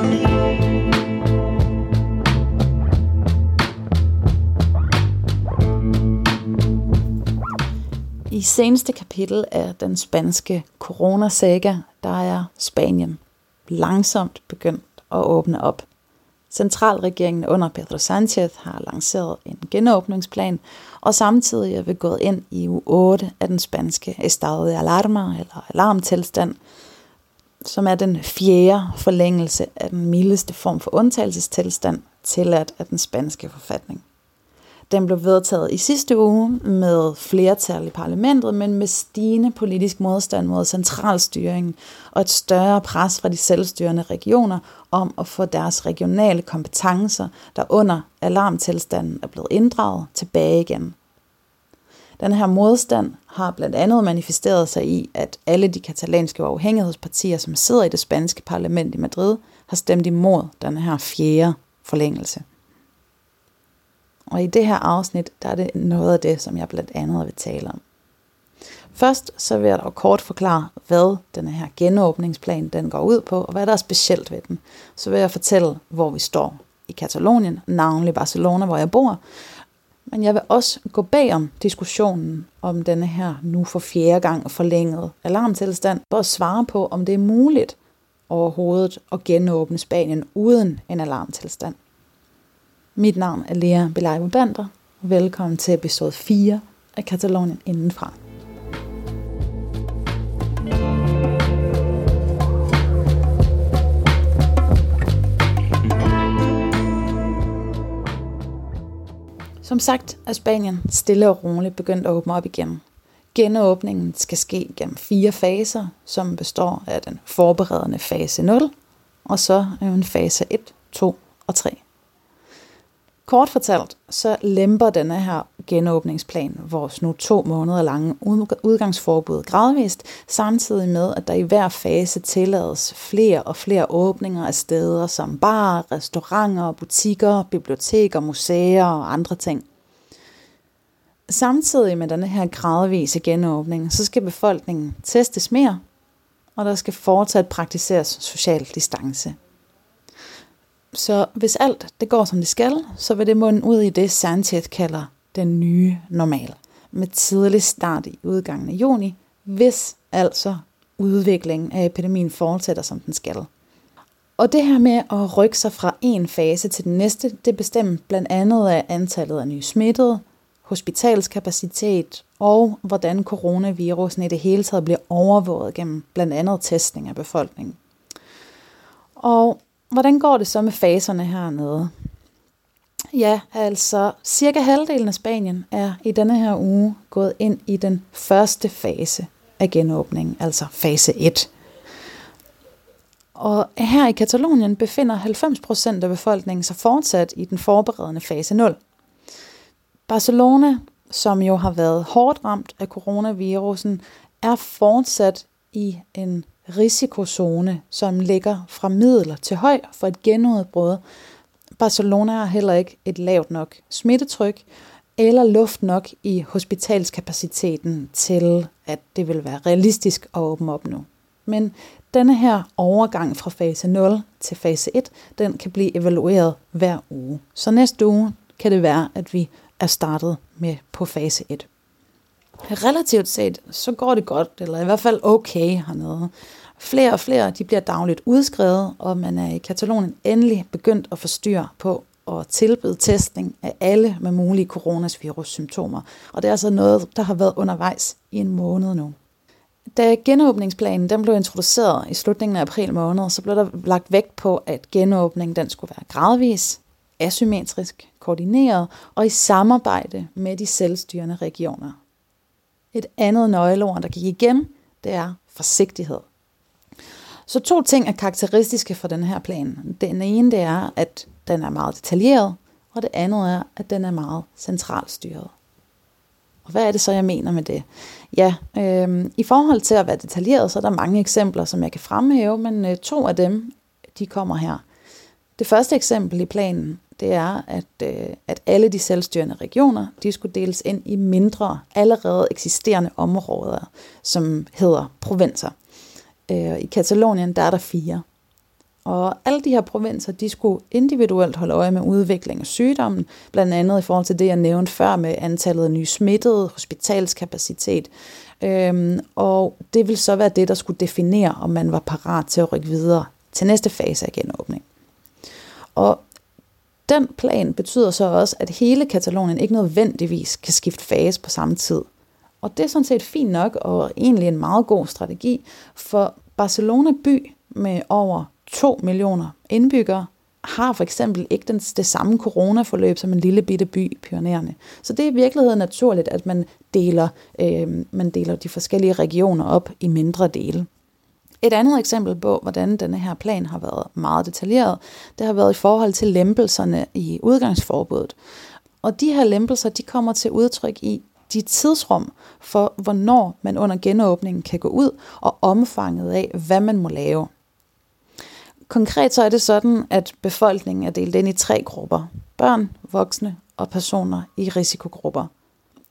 I seneste kapitel af den spanske coronasaga, der er Spanien langsomt begyndt at åbne op. Centralregeringen under Pedro Sanchez har lanceret en genåbningsplan, og samtidig er vi gået ind i u 8 af den spanske estado de alarma, eller alarmtilstand, som er den fjerde forlængelse af den mildeste form for undtagelsestilstand tilladt af den spanske forfatning. Den blev vedtaget i sidste uge med flertal i parlamentet, men med stigende politisk modstand mod centralstyringen og et større pres fra de selvstyrende regioner om at få deres regionale kompetencer, der under alarmtilstanden er blevet inddraget, tilbage igen. Den her modstand har blandt andet manifesteret sig i, at alle de katalanske uafhængighedspartier, som sidder i det spanske parlament i Madrid, har stemt imod den her fjerde forlængelse. Og i det her afsnit, der er det noget af det, som jeg blandt andet vil tale om. Først så vil jeg dog kort forklare, hvad den her genåbningsplan den går ud på, og hvad der er specielt ved den. Så vil jeg fortælle, hvor vi står i Katalonien, navnlig Barcelona, hvor jeg bor. Men jeg vil også gå bag om diskussionen om denne her nu for fjerde gang forlængede alarmtilstand, for at svare på, om det er muligt overhovedet at genåbne Spanien uden en alarmtilstand. Mit navn er Lea Belejbo Bander. Velkommen til episode 4 af Katalonien Indenfra. Som sagt er Spanien stille og roligt begyndt at åbne op igen. Genåbningen skal ske gennem fire faser, som består af den forberedende fase 0, og så en fase 1, 2 og 3. Kort fortalt, så lemper denne her genåbningsplan vores nu to måneder lange udgangsforbud gradvist, samtidig med, at der i hver fase tillades flere og flere åbninger af steder som bar, restauranter, butikker, biblioteker, museer og andre ting. Samtidig med denne her gradvise genåbning, så skal befolkningen testes mere, og der skal fortsat praktiseres social distance. Så hvis alt det går som det skal, så vil det munde ud i det, Sanchez kalder den nye normal. Med tidlig start i udgangen af juni, hvis altså udviklingen af epidemien fortsætter som den skal. Og det her med at rykke sig fra en fase til den næste, det bestemmer blandt andet af antallet af nye smittede, hospitalskapacitet og hvordan coronavirusen i det hele taget bliver overvåget gennem blandt andet testning af befolkningen. Og hvordan går det så med faserne hernede? Ja, altså cirka halvdelen af Spanien er i denne her uge gået ind i den første fase af genåbningen, altså fase 1. Og her i Katalonien befinder 90% af befolkningen sig fortsat i den forberedende fase 0. Barcelona, som jo har været hårdt ramt af coronavirusen, er fortsat i en risikozone, som ligger fra middel til høj for et genudbrud. Barcelona har heller ikke et lavt nok smittetryk eller luft nok i hospitalskapaciteten til, at det vil være realistisk at åbne op nu. Men denne her overgang fra fase 0 til fase 1, den kan blive evalueret hver uge. Så næste uge kan det være, at vi er startet med på fase 1. Relativt set, så går det godt, eller i hvert fald okay hernede. Flere og flere de bliver dagligt udskrevet, og man er i Katalonien endelig begyndt at få styr på og tilbyde testning af alle med mulige coronavirus-symptomer. Og det er altså noget, der har været undervejs i en måned nu. Da genåbningsplanen den blev introduceret i slutningen af april måned, så blev der lagt vægt på, at genåbningen den skulle være gradvis, asymmetrisk, koordineret og i samarbejde med de selvstyrende regioner. Et andet nøgleord, der gik igen, det er forsigtighed. Så to ting er karakteristiske for den her plan. Den ene det er, at den er meget detaljeret, og det andet er, at den er meget centralstyret. Og hvad er det så, jeg mener med det? Ja, øh, i forhold til at være detaljeret, så er der mange eksempler, som jeg kan fremhæve, men øh, to af dem, de kommer her. Det første eksempel i planen, det er, at, øh, at alle de selvstyrende regioner, de skulle deles ind i mindre, allerede eksisterende områder, som hedder provinser. Øh, I Katalonien, der er der fire. Og alle de her provinser, de skulle individuelt holde øje med udviklingen af sygdommen, blandt andet i forhold til det, jeg nævnte før med antallet af nye smittede, hospitalskapacitet. Øhm, og det vil så være det, der skulle definere, om man var parat til at rykke videre til næste fase af genåbning. Og den plan betyder så også, at hele Katalonien ikke nødvendigvis kan skifte fase på samme tid. Og det er sådan set fint nok, og egentlig en meget god strategi, for Barcelona by med over 2 millioner indbyggere har for eksempel ikke den, det samme coronaforløb som en lille bitte by i Så det er i virkeligheden naturligt, at man deler, øh, man deler de forskellige regioner op i mindre dele. Et andet eksempel på, hvordan denne her plan har været meget detaljeret, det har været i forhold til lempelserne i udgangsforbuddet. Og de her lempelser, de kommer til udtryk i de tidsrum for, hvornår man under genåbningen kan gå ud, og omfanget af, hvad man må lave. Konkret så er det sådan, at befolkningen er delt ind i tre grupper. Børn, voksne og personer i risikogrupper.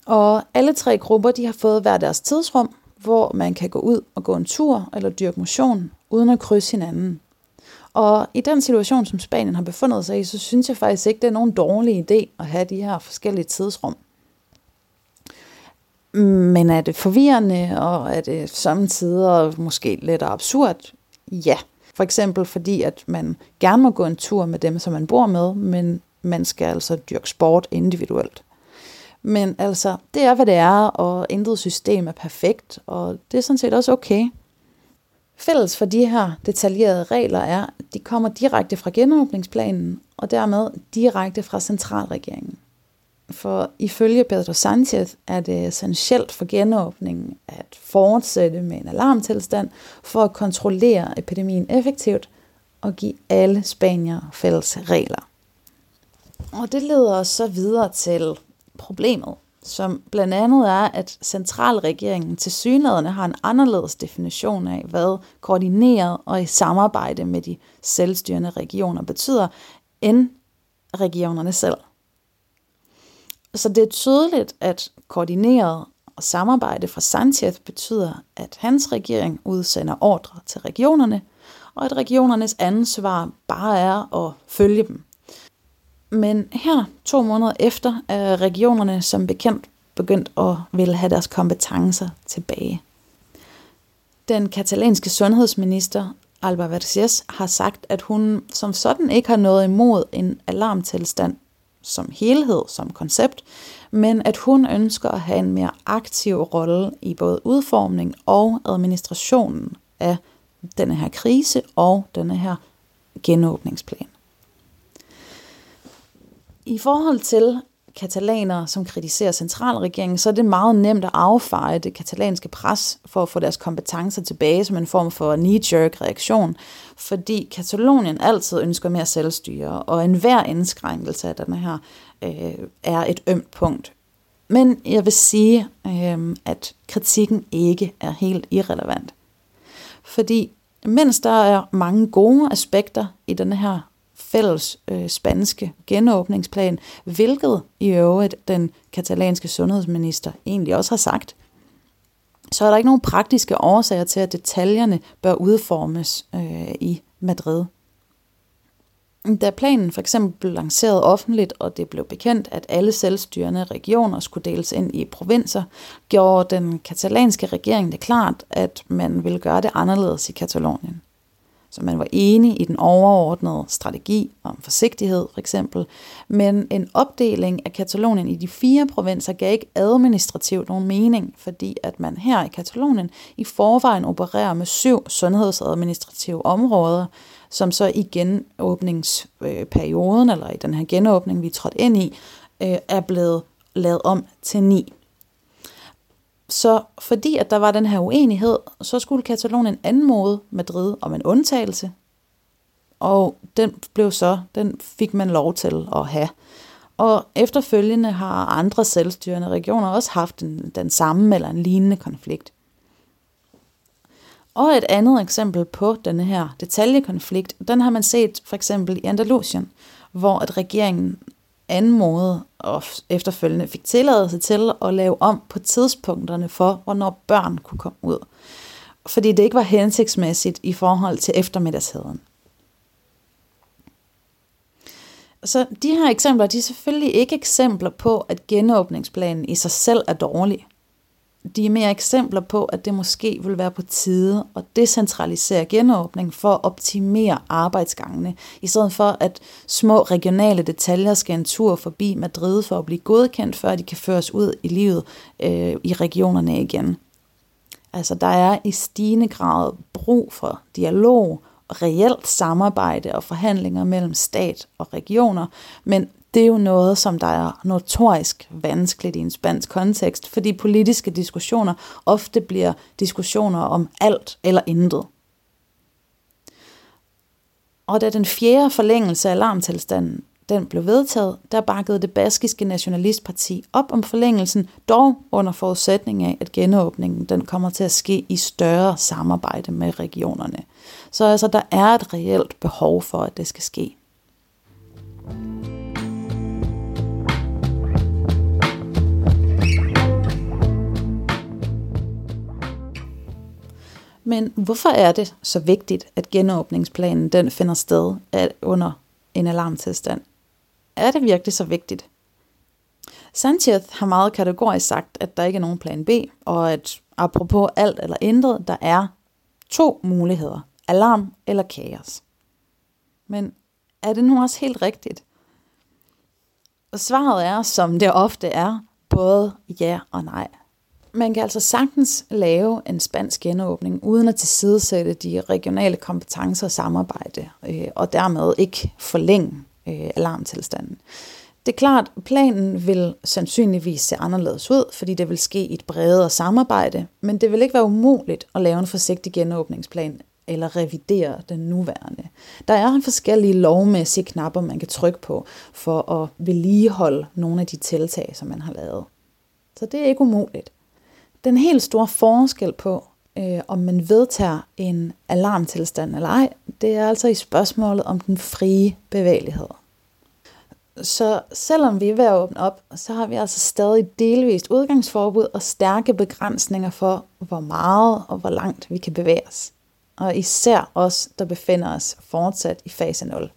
Og alle tre grupper de har fået hver deres tidsrum, hvor man kan gå ud og gå en tur eller dyrke motion, uden at krydse hinanden. Og i den situation, som Spanien har befundet sig i, så synes jeg faktisk ikke, det er nogen dårlig idé at have de her forskellige tidsrum. Men er det forvirrende, og er det samtidig måske lidt absurd? Ja. For eksempel fordi, at man gerne må gå en tur med dem, som man bor med, men man skal altså dyrke sport individuelt. Men altså, det er, hvad det er, og intet system er perfekt, og det er sådan set også okay. Fælles for de her detaljerede regler er, at de kommer direkte fra genåbningsplanen, og dermed direkte fra centralregeringen. For ifølge Pedro Sanchez er det essentielt for genåbningen at fortsætte med en alarmtilstand for at kontrollere epidemien effektivt og give alle spanier fælles regler. Og det leder os så videre til problemet, som blandt andet er, at centralregeringen til synlædende har en anderledes definition af, hvad koordineret og i samarbejde med de selvstyrende regioner betyder, end regionerne selv. Så det er tydeligt, at koordineret og samarbejde fra Sanchez betyder, at hans regering udsender ordre til regionerne, og at regionernes ansvar bare er at følge dem. Men her, to måneder efter, er regionerne som bekendt begyndt at ville have deres kompetencer tilbage. Den katalanske sundhedsminister Alba Vergés har sagt, at hun som sådan ikke har noget imod en alarmtilstand som helhed, som koncept, men at hun ønsker at have en mere aktiv rolle i både udformning og administrationen af denne her krise og denne her genåbningsplan. I forhold til katalanere, som kritiserer centralregeringen, så er det meget nemt at affeje det katalanske pres for at få deres kompetencer tilbage som en form for knee-jerk reaktion, fordi Katalonien altid ønsker mere selvstyre, og enhver indskrænkelse af den her øh, er et ømt punkt. Men jeg vil sige, øh, at kritikken ikke er helt irrelevant. Fordi mens der er mange gode aspekter i denne her fælles øh, spanske genåbningsplan, hvilket i øvrigt den katalanske sundhedsminister egentlig også har sagt, så er der ikke nogen praktiske årsager til, at detaljerne bør udformes øh, i Madrid. Da planen for eksempel blev lanceret offentligt, og det blev bekendt, at alle selvstyrende regioner skulle deles ind i provinser, gjorde den katalanske regering det klart, at man ville gøre det anderledes i Katalonien. Så man var enig i den overordnede strategi om forsigtighed for eksempel, men en opdeling af Katalonien i de fire provinser gav ikke administrativt nogen mening, fordi at man her i Katalonien i forvejen opererer med syv sundhedsadministrative områder, som så i genåbningsperioden, eller i den her genåbning, vi er trådt ind i, øh, er blevet lavet om til ni. Så fordi at der var den her uenighed, så skulle Katalonien anmode Madrid om en undtagelse, og den blev så, den fik man lov til at have. Og efterfølgende har andre selvstyrende regioner også haft den, den samme eller en lignende konflikt. Og et andet eksempel på denne her detaljekonflikt, den har man set for eksempel i Andalusien, hvor at regeringen anden måde og efterfølgende fik tilladelse til at lave om på tidspunkterne for, hvornår børn kunne komme ud. Fordi det ikke var hensigtsmæssigt i forhold til eftermiddagsheden. Så de her eksempler, de er selvfølgelig ikke eksempler på, at genåbningsplanen i sig selv er dårlig. De er mere eksempler på, at det måske vil være på tide at decentralisere genåbning for at optimere arbejdsgangene, i stedet for at små regionale detaljer skal en tur forbi Madrid for at blive godkendt, før de kan føres ud i livet øh, i regionerne igen. Altså der er i stigende grad brug for dialog, reelt samarbejde og forhandlinger mellem stat og regioner, men det er jo noget, som der er notorisk vanskeligt i en spansk kontekst, fordi politiske diskussioner ofte bliver diskussioner om alt eller intet. Og da den fjerde forlængelse af alarmtilstanden den blev vedtaget, der bakkede det baskiske nationalistparti op om forlængelsen, dog under forudsætning af, at genåbningen den kommer til at ske i større samarbejde med regionerne. Så altså, der er et reelt behov for, at det skal ske. Men hvorfor er det så vigtigt, at genåbningsplanen den finder sted under en alarmtilstand? Er det virkelig så vigtigt? Sanchez har meget kategorisk sagt, at der ikke er nogen plan B, og at apropos alt eller intet, der er to muligheder. Alarm eller kaos. Men er det nu også helt rigtigt? Og svaret er, som det ofte er, både ja og nej. Man kan altså sagtens lave en spansk genåbning, uden at tilsidesætte de regionale kompetencer og samarbejde, øh, og dermed ikke forlænge øh, alarmtilstanden. Det er klart, planen vil sandsynligvis se anderledes ud, fordi det vil ske i et bredere samarbejde, men det vil ikke være umuligt at lave en forsigtig genåbningsplan eller revidere den nuværende. Der er forskellige lovmæssige knapper, man kan trykke på for at vedligeholde nogle af de tiltag, som man har lavet. Så det er ikke umuligt. Den helt store forskel på, øh, om man vedtager en alarmtilstand eller ej, det er altså i spørgsmålet om den frie bevægelighed. Så selvom vi er ved at åbne op, så har vi altså stadig delvist udgangsforbud og stærke begrænsninger for, hvor meget og hvor langt vi kan bevæge os. Og især os, der befinder os fortsat i fase 0.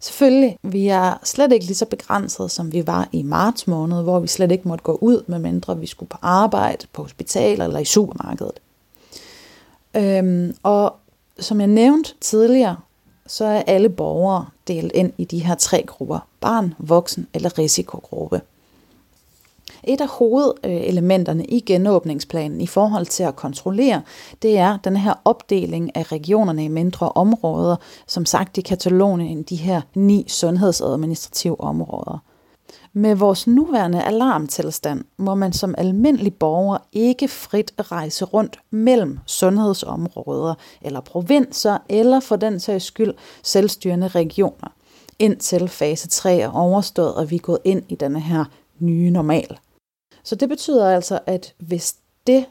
Selvfølgelig, vi er slet ikke lige så begrænset, som vi var i marts måned, hvor vi slet ikke måtte gå ud, medmindre vi skulle på arbejde, på hospital eller i supermarkedet. Øhm, og som jeg nævnte tidligere, så er alle borgere delt ind i de her tre grupper. Barn, voksen eller risikogruppe. Et af hovedelementerne i genåbningsplanen i forhold til at kontrollere, det er den her opdeling af regionerne i mindre områder, som sagt i Katalonien, de her ni sundhedsadministrative områder. Med vores nuværende alarmtilstand må man som almindelig borger ikke frit rejse rundt mellem sundhedsområder eller provinser eller for den sags skyld selvstyrende regioner, indtil fase 3 er overstået og vi er gået ind i denne her nye normal. Så det betyder altså, at hvis det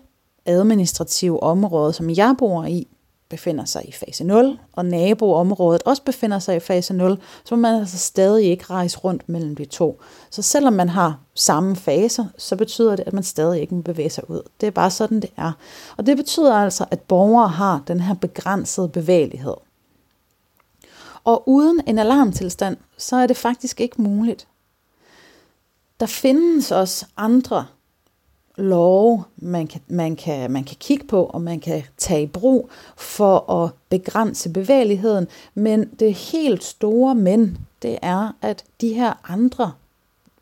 administrative område, som jeg bor i, befinder sig i fase 0, og naboområdet også befinder sig i fase 0, så må man altså stadig ikke rejse rundt mellem de to. Så selvom man har samme faser, så betyder det, at man stadig ikke må bevæge sig ud. Det er bare sådan, det er. Og det betyder altså, at borgere har den her begrænsede bevægelighed. Og uden en alarmtilstand, så er det faktisk ikke muligt. Der findes også andre love, man kan, man, kan, man kan kigge på, og man kan tage i brug for at begrænse bevægeligheden. Men det helt store men, det er, at de her andre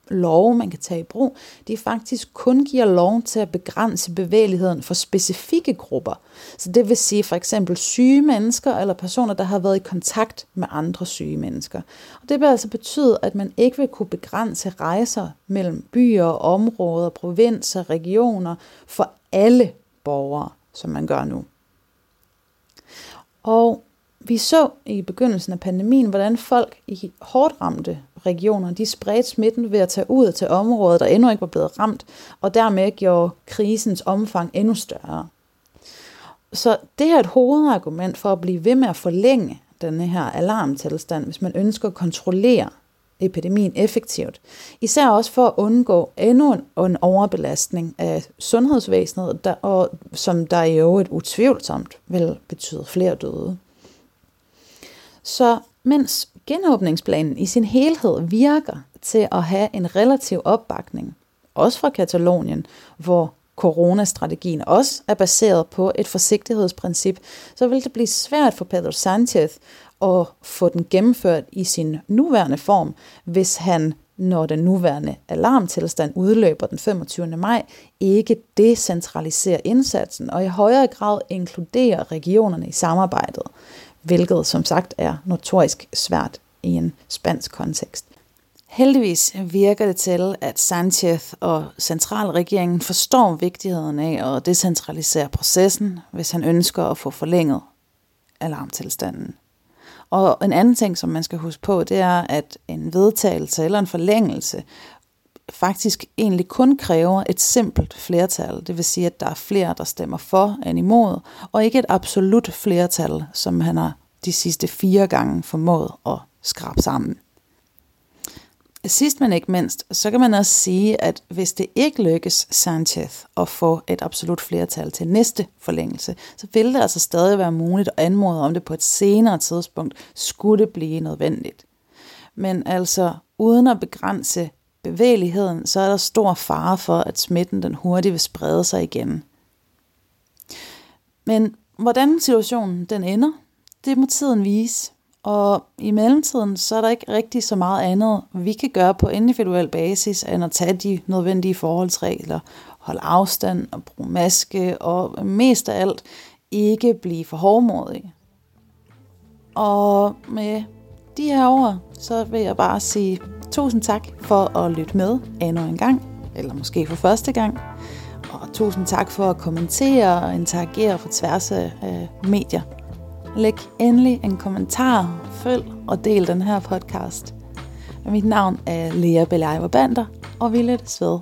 love, man kan tage i brug, de faktisk kun giver lov til at begrænse bevægeligheden for specifikke grupper. Så det vil sige for eksempel syge mennesker eller personer, der har været i kontakt med andre syge mennesker. Og det vil altså betyde, at man ikke vil kunne begrænse rejser mellem byer, områder, provinser, regioner for alle borgere, som man gør nu. Og vi så i begyndelsen af pandemien, hvordan folk i hårdt ramte regioner, de spredte smitten ved at tage ud til områder, der endnu ikke var blevet ramt, og dermed gjorde krisens omfang endnu større. Så det er et hovedargument for at blive ved med at forlænge denne her alarmtilstand, hvis man ønsker at kontrollere epidemien effektivt. Især også for at undgå endnu en overbelastning af sundhedsvæsenet, der, og, som der i øvrigt utvivlsomt vil betyde flere døde. Så mens genåbningsplanen i sin helhed virker til at have en relativ opbakning, også fra Katalonien, hvor coronastrategien også er baseret på et forsigtighedsprincip, så vil det blive svært for Pedro Sanchez at få den gennemført i sin nuværende form, hvis han, når den nuværende alarmtilstand udløber den 25. maj, ikke decentraliserer indsatsen og i højere grad inkluderer regionerne i samarbejdet, hvilket som sagt er notorisk svært i en spansk kontekst. Heldigvis virker det til, at Sanchez og centralregeringen forstår vigtigheden af at decentralisere processen, hvis han ønsker at få forlænget alarmtilstanden. Og en anden ting, som man skal huske på, det er, at en vedtagelse eller en forlængelse faktisk egentlig kun kræver et simpelt flertal. Det vil sige, at der er flere, der stemmer for end imod, og ikke et absolut flertal, som han har de sidste fire gange formået at skrabe sammen. Sidst men ikke mindst, så kan man også sige, at hvis det ikke lykkes Sanchez at få et absolut flertal til næste forlængelse, så vil det altså stadig være muligt at anmode om det på et senere tidspunkt, skulle det blive nødvendigt. Men altså uden at begrænse bevægeligheden, så er der stor fare for, at smitten den hurtigt vil sprede sig igen. Men hvordan situationen den ender, det må tiden vise. Og i mellemtiden, så er der ikke rigtig så meget andet, vi kan gøre på individuel basis, end at tage de nødvendige forholdsregler, holde afstand og bruge maske, og mest af alt ikke blive for hårdmodig. Og med de her ord, så vil jeg bare sige tusind tak for at lytte med endnu en gang, eller måske for første gang. Og tusind tak for at kommentere og interagere på tværs af medier. Læg endelig en kommentar, følg og del den her podcast. Mit navn er Lea Belejver Bander, og vi lyttes ved